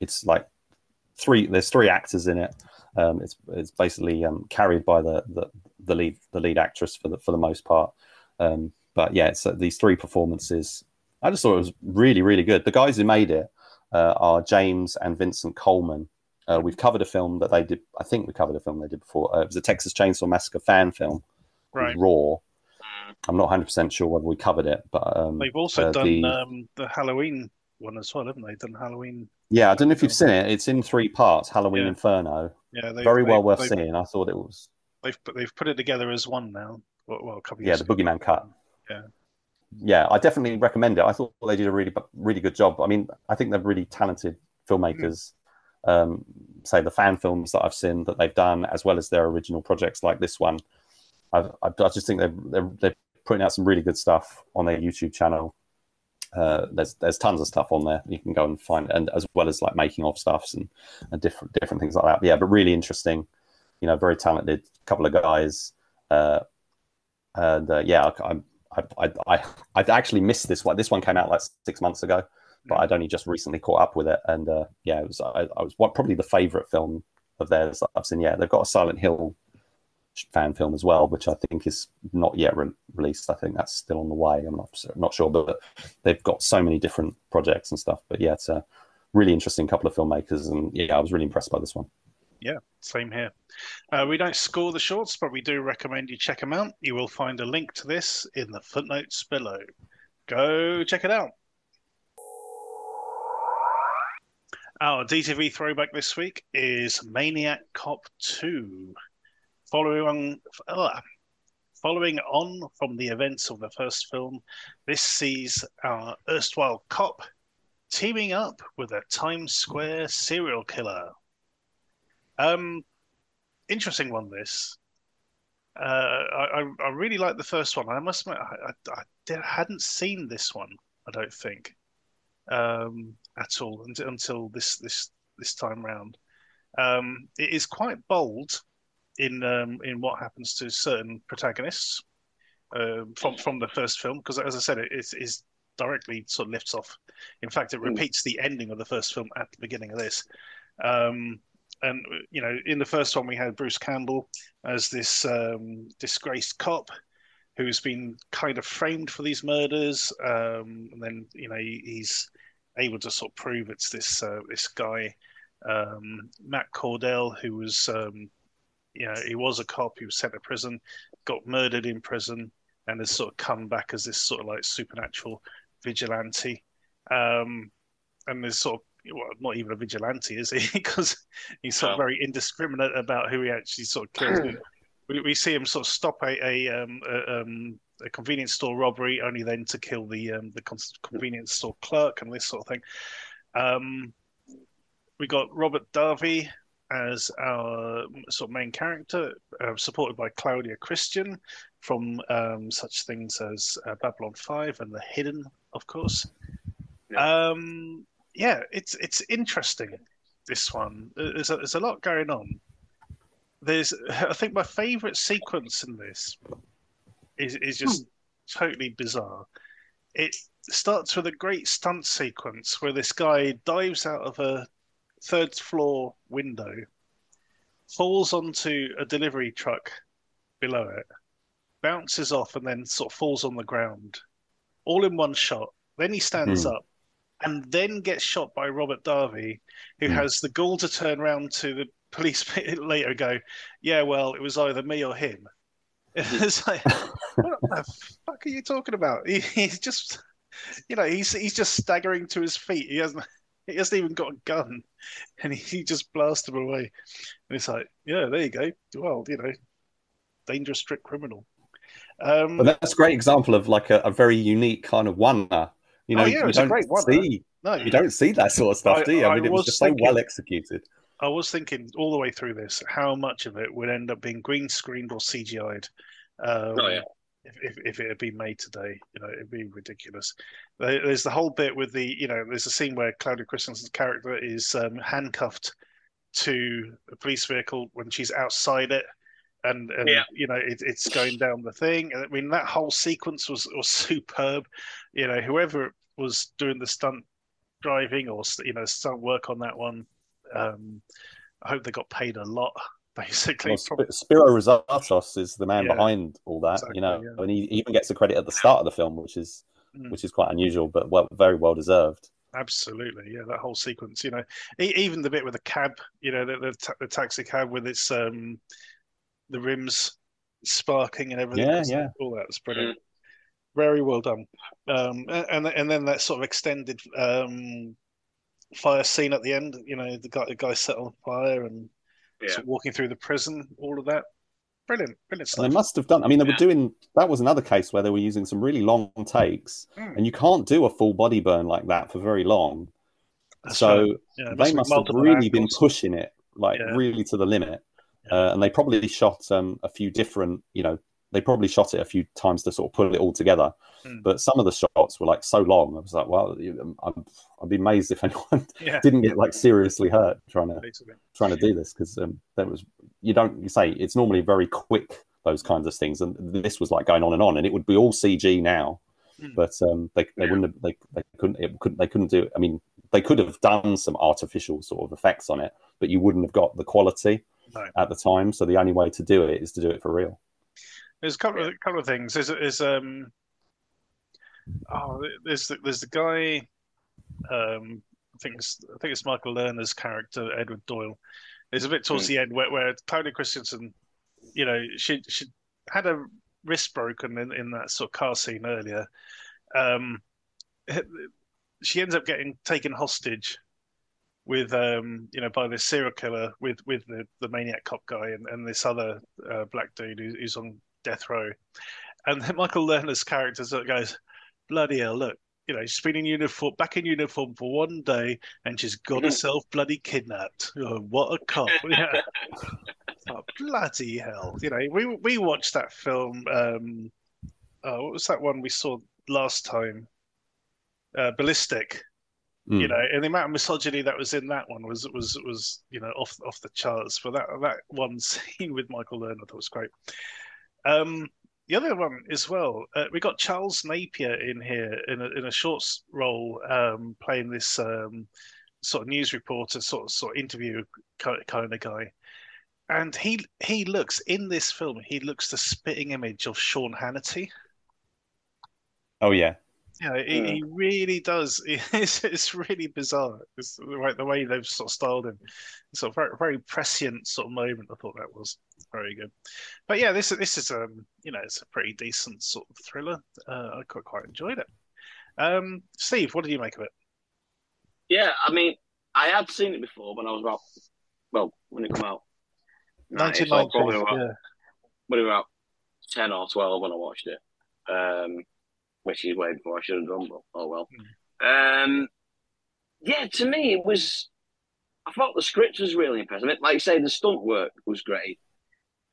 it's like three. There's three actors in it. Um, it's it's basically um, carried by the, the the lead the lead actress for the for the most part. Um, but yeah, it's uh, these three performances. I just thought it was really really good. The guys who made it uh, are James and Vincent Coleman. Uh, we've covered a film that they did. I think we covered a film they did before. Uh, it was a Texas Chainsaw Massacre fan film, Right. Raw. I'm not 100 percent sure whether we covered it, but um, They've also uh, done the- um, the Halloween one as well, haven't they? Done Halloween. yeah, I don't know if you've seen it. It's in three parts: Halloween Yeah. Inferno. Yeah, they've, Very well they've- worth seeing. I thought it was They've put, they've put it together as one now. Well, well a couple of Yeah, the ago. Boogeyman cut. Yeah. yeah, I definitely recommend it. I thought they did a really, really good job. I mean, I think they're really talented filmmakers. Um, say the fan films that I've seen that they've done, as well as their original projects like this one. I, I, I just think they're, they're they're putting out some really good stuff on their YouTube channel. Uh, there's there's tons of stuff on there you can go and find, and as well as like making of stuffs and, and different different things like that. But yeah, but really interesting. You know, very talented couple of guys. Uh, and uh, yeah, I, I, I, I, actually missed this one. This one came out like six months ago, but I'd only just recently caught up with it. And uh, yeah, it was I, I was what, probably the favorite film of theirs that I've seen. Yeah, they've got a Silent Hill fan film as well, which I think is not yet re- released. I think that's still on the way. I'm not not sure, but they've got so many different projects and stuff. But yeah, it's a really interesting couple of filmmakers, and yeah, I was really impressed by this one. Yeah, same here. Uh, we don't score the shorts, but we do recommend you check them out. You will find a link to this in the footnotes below. Go check it out. Our DTV throwback this week is Maniac Cop 2. Following on, uh, following on from the events of the first film, this sees our erstwhile cop teaming up with a Times Square serial killer. Um, interesting one. This. Uh, I, I really like the first one. I must admit, I, I, I hadn't seen this one. I don't think, um, at all until, until this this this time round. Um, it is quite bold in um, in what happens to certain protagonists um, from from the first film because, as I said, it is, is directly sort of lifts off. In fact, it repeats the ending of the first film at the beginning of this. Um, and you know, in the first one, we had Bruce Campbell as this um, disgraced cop who's been kind of framed for these murders, um, and then you know he, he's able to sort of prove it's this uh, this guy um, Matt Cordell who was um, you know he was a cop, he was sent to prison, got murdered in prison, and has sort of come back as this sort of like supernatural vigilante. Um, and there's sort of well, not even a vigilante, is he? because he's sort of very indiscriminate about who he actually sort of kills. we, we see him sort of stop a a, um, a, um, a convenience store robbery, only then to kill the um, the con- convenience store clerk and this sort of thing. Um, we got Robert Davi as our sort of main character, uh, supported by Claudia Christian from um, such things as uh, Babylon Five and The Hidden, of course. Um, yeah, it's it's interesting. This one, there's a, there's a lot going on. There's, I think, my favourite sequence in this is is just totally bizarre. It starts with a great stunt sequence where this guy dives out of a third floor window falls onto a delivery truck below it, bounces off, and then sort of falls on the ground, all in one shot. Then he stands Hmm. up, and then gets shot by Robert Davi, who Hmm. has the gall to turn around to the police later and go, "Yeah, well, it was either me or him." it's like, what the fuck are you talking about? He, he's just, you know, he's he's just staggering to his feet. He hasn't he hasn't even got a gun, and he, he just blasts him away. And it's like, yeah, there you go. Well, you know, dangerous street criminal. Um, But that's a great example of like a, a very unique kind of one. You know, Oh, yeah, you don't great wonder. see no, you don't see that sort of stuff, I- do you? I, I mean, it was, was just so well executed. I was thinking all the way through this how much of it would end up being green screened or CGI'd. Um, Oh, yeah. If, if, if it had been made today, you know, it'd be ridiculous. There's the whole bit with the, you know, there's a scene where Claudia Christensen's character is um, handcuffed to a police vehicle when she's outside it, and, and Yeah. you know, it, it's going down the thing. I mean, that whole sequence was was superb. You know, whoever was doing the stunt driving or you know stunt work on that one, um, I hope they got paid a lot. Basically, Well, Sp- Spiro Razatos is the man Yeah. behind all that, Exactly, you know, yeah. and he even gets the credit at the start of the film, which is Mm. which is quite unusual, but well, very well deserved. Absolutely, yeah, that whole sequence. You know, e- even the bit with the cab, you know, the the, ta- the taxi cab with its um, the rims sparking and everything. Yeah, yeah. all that was brilliant. Very well done. Um, and and then that sort of extended um, fire scene at the end. You know, the guy the guy set on fire and Yeah. sort of walking through the prison. All of that, brilliant, brilliant And they must have done. I mean, they were Yeah. doing. That was another case where they were using some really long takes, Mm. and you can't do a full body burn like that for very long. That's so right. Yeah, they must have multiple really been pushing it like Yeah. really to the limit, Yeah. uh, and they probably shot um, a few different. You know, they probably shot it a few times to sort of put it all together. Mm. But some of the shots were like so long. I was like, well, I'm, I'd be amazed if anyone Yeah, didn't get like seriously hurt trying to basically. trying to do this because um, there was you don't you say it's normally very quick those kinds of things and this was like going on and on and it would be all CG now Mm. but um, they they Yeah. wouldn't have, they, they couldn't it couldn't they couldn't do I mean they could have done some artificial sort of effects on it but you wouldn't have got the quality No. at the time so the only way to do it is to do it for real There's a couple of a couple of things. There's there's um oh there's the, there's the guy um I think it's I think it's Michael Lerner's character Edward Doyle. It's a bit towards the end where, where Claudia Christensen, you know, she she had a wrist broken in, in that sort of car scene earlier. Um, she ends up getting taken hostage with um you know by this serial killer with with the, the maniac cop guy and, and this other uh, black dude who's on death row. And then michael lerner's character sort of goes bloody hell look you know she's been in uniform back in uniform for one day and she's got herself bloody kidnapped. Oh, what a cop. Yeah. Oh, bloody hell. You know we we watched that film um oh, what was that one we saw last time? Uh, ballistic. Mm. you know, and the amount of misogyny that was in that one was was was you know off off the charts. For that that one scene with Michael Lerner, that was great. Um, the other one as well, uh, we got Charles Napier in here in a, in a short role, um, playing this um, sort of news reporter, sort of sort of interview kind of guy. And he he looks in this film. He looks the spitting image of Sean Hannity. oh yeah Yeah, he, he really does. It's, it's really bizarre. It's right the way they've sort of styled him. It's a very very prescient sort of moment. I thought that was very good. But yeah, this this is um you know it's a pretty decent sort of thriller. Uh, I quite quite enjoyed it. Um, Steve, what did you make of it? Yeah, I mean, I had seen it before when I was about, well, when it came out. 90, so 1990. probably about, Yeah. probably about 10 or 12 when I watched it. Um, which is way before I should have done, but oh well. Um, yeah, to me, it was, I thought the script was really impressive. Like you say, the stunt work was great,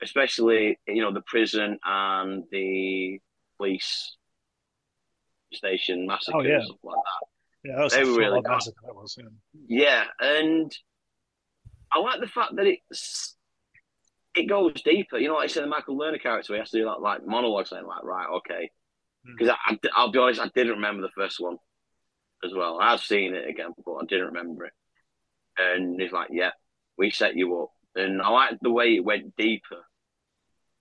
especially, you know, the prison and the police station massacre Oh, yeah. and stuff like that. Yeah, that was They were really massacre, That was. Yeah. Yeah, and I like the fact that it's it goes deeper. You know, like I said, the Michael Lerner character, he has to do that like monologue saying like, right, okay. Hmm. Because I, I, will be honest, I didn't remember the first one as well. I've seen it again, but I didn't remember it. And he's like, yeah, we set you up and I liked the way it went deeper.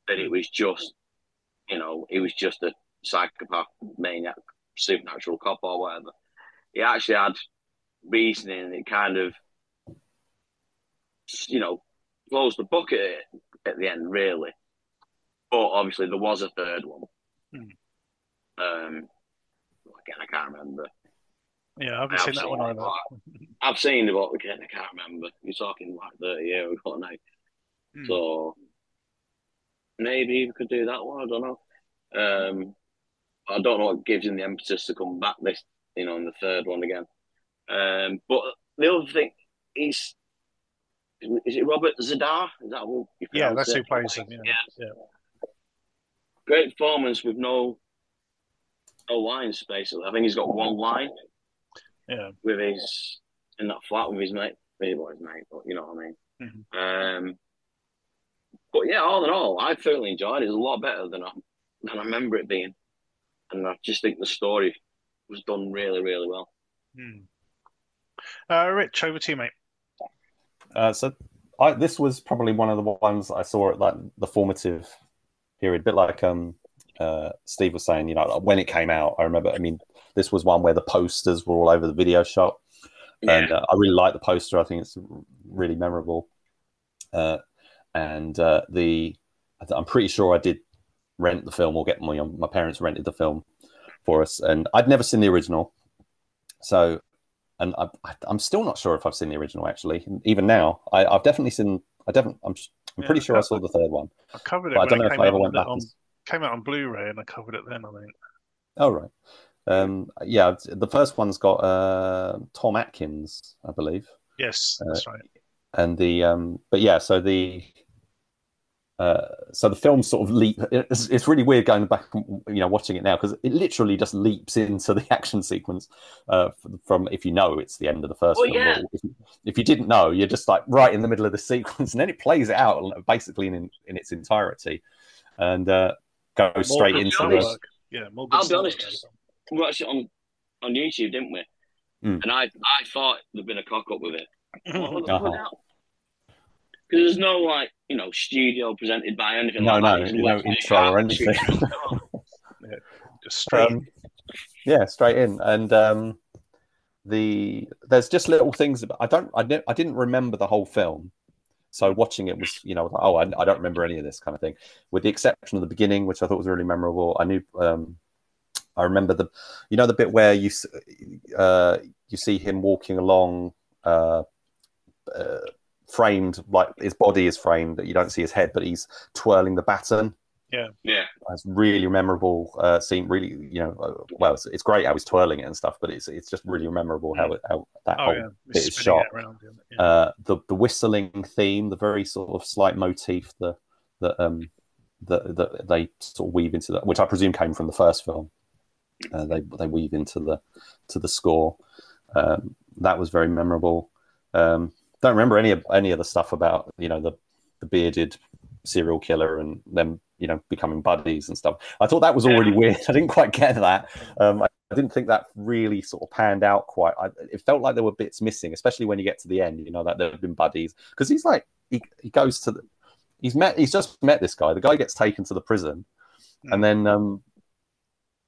That it was just, you know, it was just a psychopath, maniac, supernatural cop or whatever. It actually had reasoning, and it kind of, you know, closed the book at, at the end, really. But obviously, there was a third one. Hmm. Um, again, I can't remember. Yeah, I haven't I've seen that one either. I've seen it, but again, I can't remember. You're talking like 30 years ago now. Hmm. So maybe we could do that one. I don't know. Um, I don't know what gives him the impetus to come back this, you know, in the third one again. Um, but the other thing is, is it Robert Z'Dar? Is that who Yeah, that's who plays him. Yeah. Yeah. yeah. Great performance with no no lines. Basically, I think he's got one line Yeah. with his in that flat with his mate. Maybe not his mate, but you know what I mean. Mm-hmm. Um, but yeah, all in all, I thoroughly enjoyed it. It was a lot better than I than I remember it being, and I just think the story was done really, really well. Hmm. Uh, Rich, over to you, mate. Uh, so I, this was probably one of the ones I saw at like the formative period, a bit like um, uh, Steve was saying. You know, when it came out, I remember. I mean, this was one where the posters were all over the video shop, and uh, I really like the poster. I think it's really memorable. Uh, and uh, the I'm pretty sure I did rent the film or get my my parents rented the film for us, and I'd never seen the original, so and I, I'm still not sure if I've seen the original actually. Even now, I, I've definitely seen. I definitely. I'm, I'm Yeah, pretty sure I saw the third one. I covered it. But I don't know if I ever went back. on- and- Came out on Blu-ray, and I covered it then. I think. Oh right. Um, yeah, the first one's got uh, Tom Atkins, I believe, Yes, Uh, that's right. and the um, but yeah, so the uh, so the film sort of leap. It's, it's really weird going back, and, you know, watching it now because it literally just leaps into the action sequence uh, f- from if you know it's the end of the first Oh, film. yeah. If, you- if you didn't know, you're just like right in the middle of the sequence, and then it plays it out basically in in its entirety, and uh, goes More straight into stunt the. work. Yeah, more good I'll be honest, work. 'cause we watched it on on YouTube, didn't we? Mm. And I I thought there'd been a cock up with it. Uh-huh. Because there's no like you know studio presented by anything. No, like no, that. It's no intro or anything. Just straight. Um, yeah, straight in, and um, the there's just little things. About, I don't, I, didn't- I didn't remember the whole film, so watching it was, you know, like, oh, I, I don't remember any of this kind of thing, with the exception of the beginning, which I thought was really memorable. I knew, um, I remember the, you know, the bit where you, uh, you see him walking along, uh, uh, framed like his body is framed, that you don't see his head, but he's twirling the baton. Yeah, yeah, It's really memorable uh, scene. Really, you know, uh, well, it's, it's great how he's twirling it and stuff, but it's it's just really memorable how it, how that oh whole yeah, bit is shot. around. Yeah. Uh, the the whistling theme, the very sort of slight motif, the that um that that they sort of weave into that, which I presume came from the first film. Uh, they they weave into the to the score. Um, that was very memorable. Um, don't remember any of any of the stuff about you know the the bearded serial killer and them you know becoming buddies and stuff. I thought that was already Yeah. weird. I didn't quite get that. Um, I, I didn't think that really sort of panned out quite. I, it felt like there were bits missing, especially when you get to the end. You know that they've been buddies because he's like he, he goes to the he's met he's just met this guy. The guy gets taken to the prison, and then um,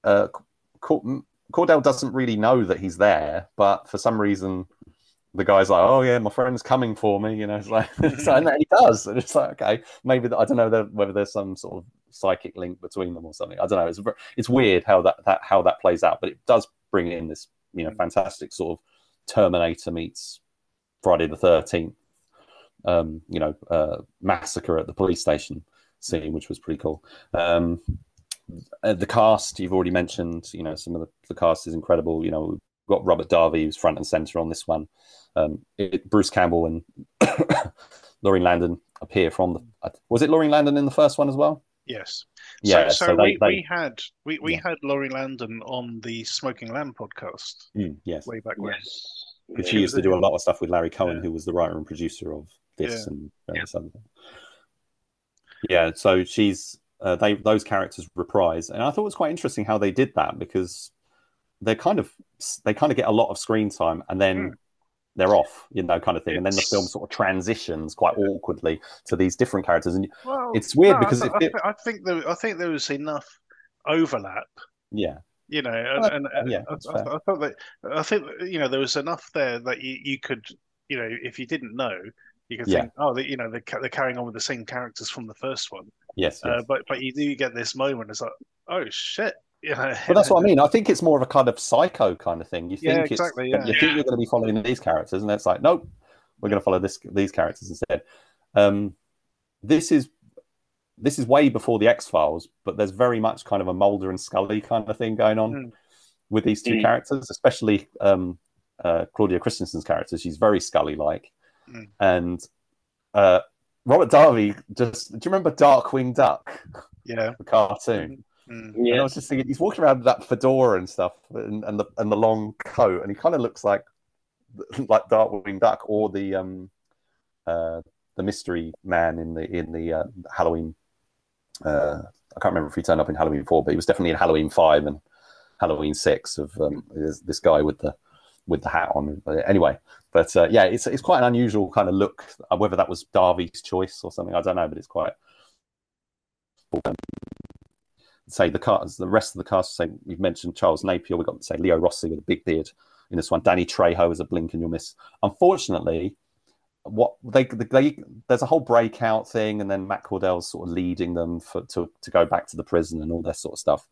uh, Cord- Cordell doesn't really know that he's there, but for some reason the guy's like, "Oh yeah, my friend's coming for me," you know. It's like, so, and then he does, and it's like, okay, maybe I don't know whether there's some sort of psychic link between them or something. I don't know. It's it's weird how that, that how that plays out, but it does bring in this you know fantastic sort of Terminator meets Friday the Thirteenth, um, you know, uh, massacre at the police station scene, which was pretty cool. Um, uh, the cast you've already mentioned, you know, some of the, the cast is incredible. You know, got Robert Davi who's front and center on this one. Um, it, Bruce Campbell and Laurene Landon appear from the. uh, Was it Laurene Landon in the first one as well? Yes. Yeah, So, so, so they- we, they- we had we, we Yeah. had Laurie Landon on the Smoking Lamb podcast Mm, yes, way back when. yes. because Yeah. she used to do a lot of stuff with Larry Cohen, Yeah. who was the writer and producer of this Yeah. and various other things. Yeah, so she's uh, they those characters reprise, and I thought it was quite interesting how they did that because they kind of they kind of get a lot of screen time, and then they're off, you know, kind of thing. And then the film sort of transitions quite awkwardly to these different characters, and well, it's weird no, because I, it, I, think there, I think there was enough overlap. Yeah. You know, and, and yeah, I, I, thought that I think you know there was enough there that you, you could, you know, if you didn't know, you could think, yeah. oh, you know, they're, they're carrying on with the same characters from the first one. Yes, uh, yes. Uh, but but you do get this moment. It's like, oh shit, yeah. Well, that's what I mean. I think it's more of a kind of psycho kind of thing. You think yeah, exactly, yeah. you think you're going to be following these characters, and it's like, nope, we're going to follow this these characters instead. Um, this is this is way before the X Files, but there's very much kind of a Mulder and Scully kind of thing going on mm. with these two mm. characters, especially um, uh, Claudia Christensen's character. She's very Scully like, mm. and uh, Robert Davi just. Do you remember Darkwing Duck? Yeah, the cartoon. Mm. Yeah. And I was just thinking, he's walking around with that fedora and stuff, and, and the and the long coat, and he kind of looks like like Darkwing Duck or the um uh the mystery man in the in the uh, Halloween. Uh, I can't remember if he turned up in Halloween four, but he was definitely in Halloween five and Halloween six of um, this, this guy with the with the hat on. Anyway, but uh, yeah, it's it's quite an unusual kind of look. Whether that was Davi's choice or something, I don't know, but it's quite say the cast, the rest of the cast. Say you've mentioned Charles Napier. We've got say Leo Rossi with a big beard in this one. Danny Trejo is a blink and you'll miss. Unfortunately, what they, they there's a whole breakout thing, and then Matt Cordell's sort of leading them for, to to go back to the prison and all that sort of stuff.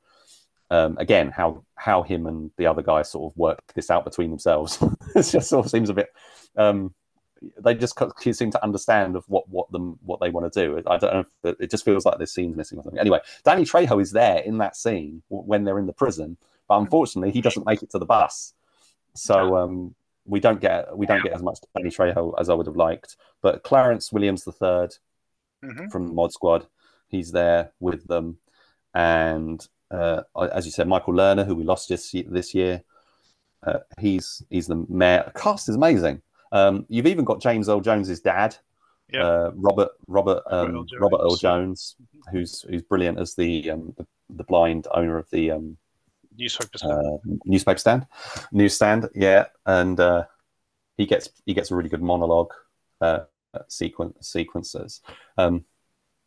Um, again, how how him and the other guy sort of work this out between themselves. it just sort of seems a bit. Um, they just seem to understand of what what them what they want to do. I don't know. If it just feels like this scene's missing or something. Anyway, Danny Trejo is there in that scene when they're in the prison, but unfortunately, he doesn't make it to the bus. So um, we don't get we don't get as much Danny Trejo as I would have liked. But Clarence Williams the 3rd mm-hmm. from the Mod Squad, he's there with them, and uh, as you said, Michael Lerner, who we lost this this year, uh, he's he's the mayor. The cast is amazing. Um, you've even got James Earl Jones's dad, yeah. uh, Robert Robert um, Robert Earl Jones, who's who's brilliant as the um, the, the, blind owner of the um, newspaper stand. Uh, newspaper stand, newsstand. Yeah, and uh, he gets he gets a really good monologue uh, sequence sequences. Um,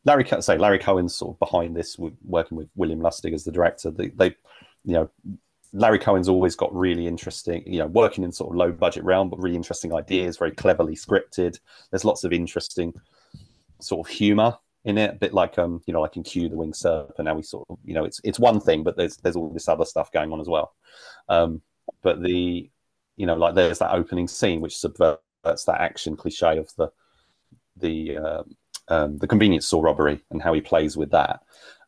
Larry, say Larry Cohen's sort of behind this, working with William Lustig as the director. They, they you know, Larry Cohen's always got really interesting, you know, working in sort of low budget realm, but really interesting ideas, very cleverly scripted. There's lots of interesting sort of humor in it, a bit like um, you know, like in Q the Winged Serpent. Now we sort of, you know, it's it's one thing, but there's there's all this other stuff going on as well. Um, but the, you know, like there's that opening scene which subverts that action cliche of the the uh, um, the convenience store robbery and how he plays with that.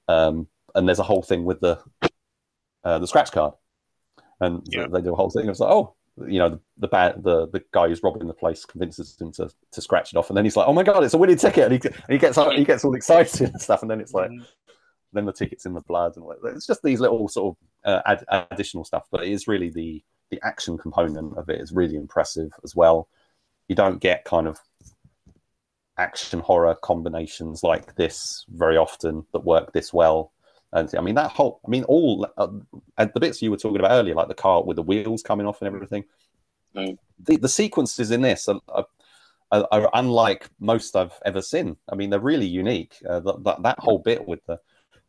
Um, and there's a whole thing with the uh, the scratch card and yeah. they do a whole thing. It's like, oh, you know, the, the bad the the guy who's robbing the place convinces him to, to scratch it off, and then he's like, oh my god, it's a winning ticket, and he, and he gets he gets all excited and stuff, and then it's like, mm. then the ticket's in the blood, and it's just these little sort of uh, ad, additional stuff, but it is really the the action component of it is really impressive as well. You don't get kind of action horror combinations like this very often that work this well and I mean that whole, I mean all uh, the bits you were talking about earlier, like the car with the wheels coming off and everything. Mm. The, the sequences in this are, are, are, unlike most I've ever seen. I mean, they're really unique. Uh, that, that whole bit with the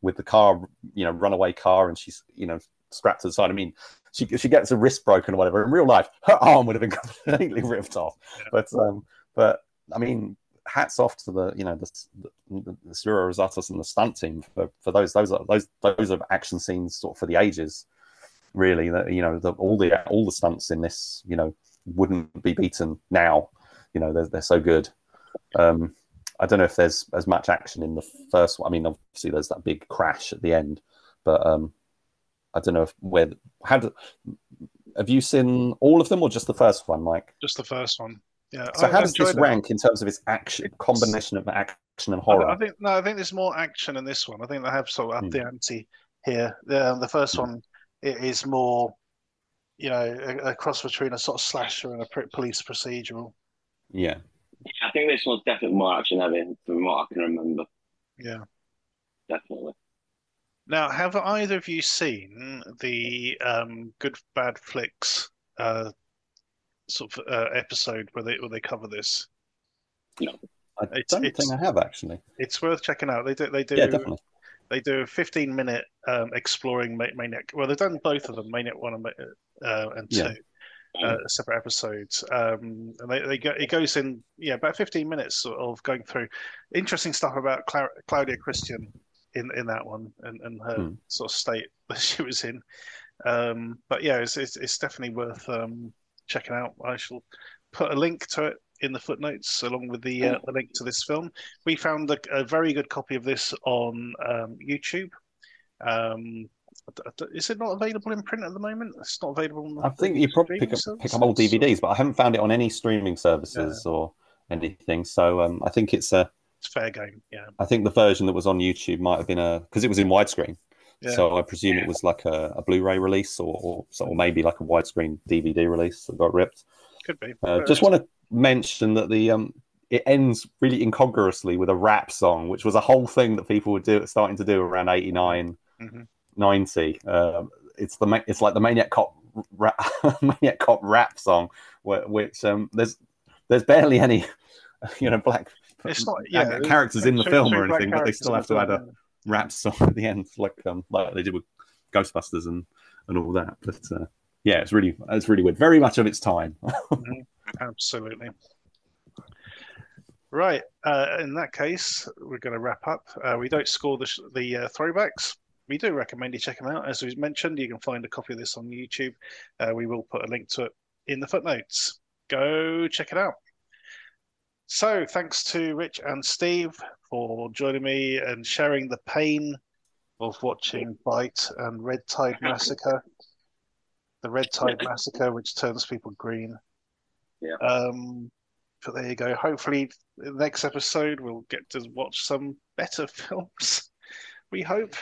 with the car, you know, runaway car, and she's you know strapped to the side. I mean, she she gets a wrist broken or whatever. In real life, her arm would have been completely ripped off. But um, but I mean, hats off to the you know the the, Spiro Razatos and the stunt team for, for those those are those those are action scenes sort of for the ages. Really, that you know the, all the all the stunts in this you know wouldn't be beaten now. You know they're they're so good. Um, I don't know if there's as much action in the first one. I mean, obviously there's that big crash at the end, but um, I don't know if where how do, have you seen all of them or just the first one, Mike? Just the first one. Yeah. So I, how does this rank in terms of its action combination of action and horror? I, I, think no, I think there's more action in this one. I think they have sort of up mm. the ante here. The the first mm. one is more, you know, a, a, cross between a sort of slasher and a police procedural. Yeah. Yeah, I think this one's definitely more action heavy from what I can remember. Yeah. Definitely. Now, have either of you seen the um, Good Bad Flicks uh, sort of uh, episode where they where they cover this. No. I It's- don't it's- think I have actually. It's worth checking out. They do they do Yeah, definitely. they do a 15 minute um, exploring Ma- Maniac. Well, they've done both of them, Maniac one and, uh, and two, Yeah. uh, separate episodes. Um, and they, they go, it goes in yeah about 15 minutes of going through interesting stuff about Cla- Claudia Christian in in that one and, and her Hmm. sort of state that she was in. Um, but yeah, it's, it's it's definitely worth um, checking out. I shall put a link to it in the footnotes along with the uh, the link to this film. We found a, a very good copy of this on um, YouTube. Um, is it not available in print at the moment? It's not available. On the I think you probably pick up pick up old? DVDs, but I haven't found it on any streaming services or anything. So um, I think it's a. It's fair game. Yeah. I think the version that was on YouTube might have been a because it was in widescreen. Yeah. So I presume it was like a, a Blu-ray release or, or or maybe like a widescreen DVD release that got ripped. Could be. Uh, just want to mention that the um, it ends really incongruously with a rap song, which was a whole thing that people were do, starting to do around 89, Mhm. 90. Um, it's the it's like the Maniac Cop rap, Maniac Cop rap song, where, which um, there's there's barely any you know black It's not. Yeah. characters in the two- film two or anything, but they still have to add a rap song at the end, like um, like they did with Ghostbusters and and all that. But uh, yeah, it's really it's really weird. Very much of its time. Absolutely. Right. Uh, in that case, we're going to wrap up. Uh, we don't score the, sh- the uh, throwbacks. We do recommend you check them out. As we mentioned, you can find a copy of this on YouTube. Uh, we will put a link to it in the footnotes. Go check it out. So, thanks to Rich and Steve for joining me and sharing the pain of watching Bite and Red Tide Massacre. The Red Tide Massacre, which turns people green. Yeah. Um, but there you go. Hopefully, next episode we'll get to watch some better films. We hope.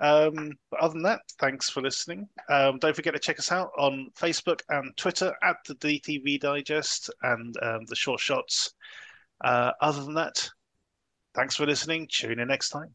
Um, but other than that, thanks for listening. Um, don't forget to check us out on Facebook and Twitter at the DTV Digest and um, the Short Shots. Uh, other than that, thanks for listening. Tune in next time.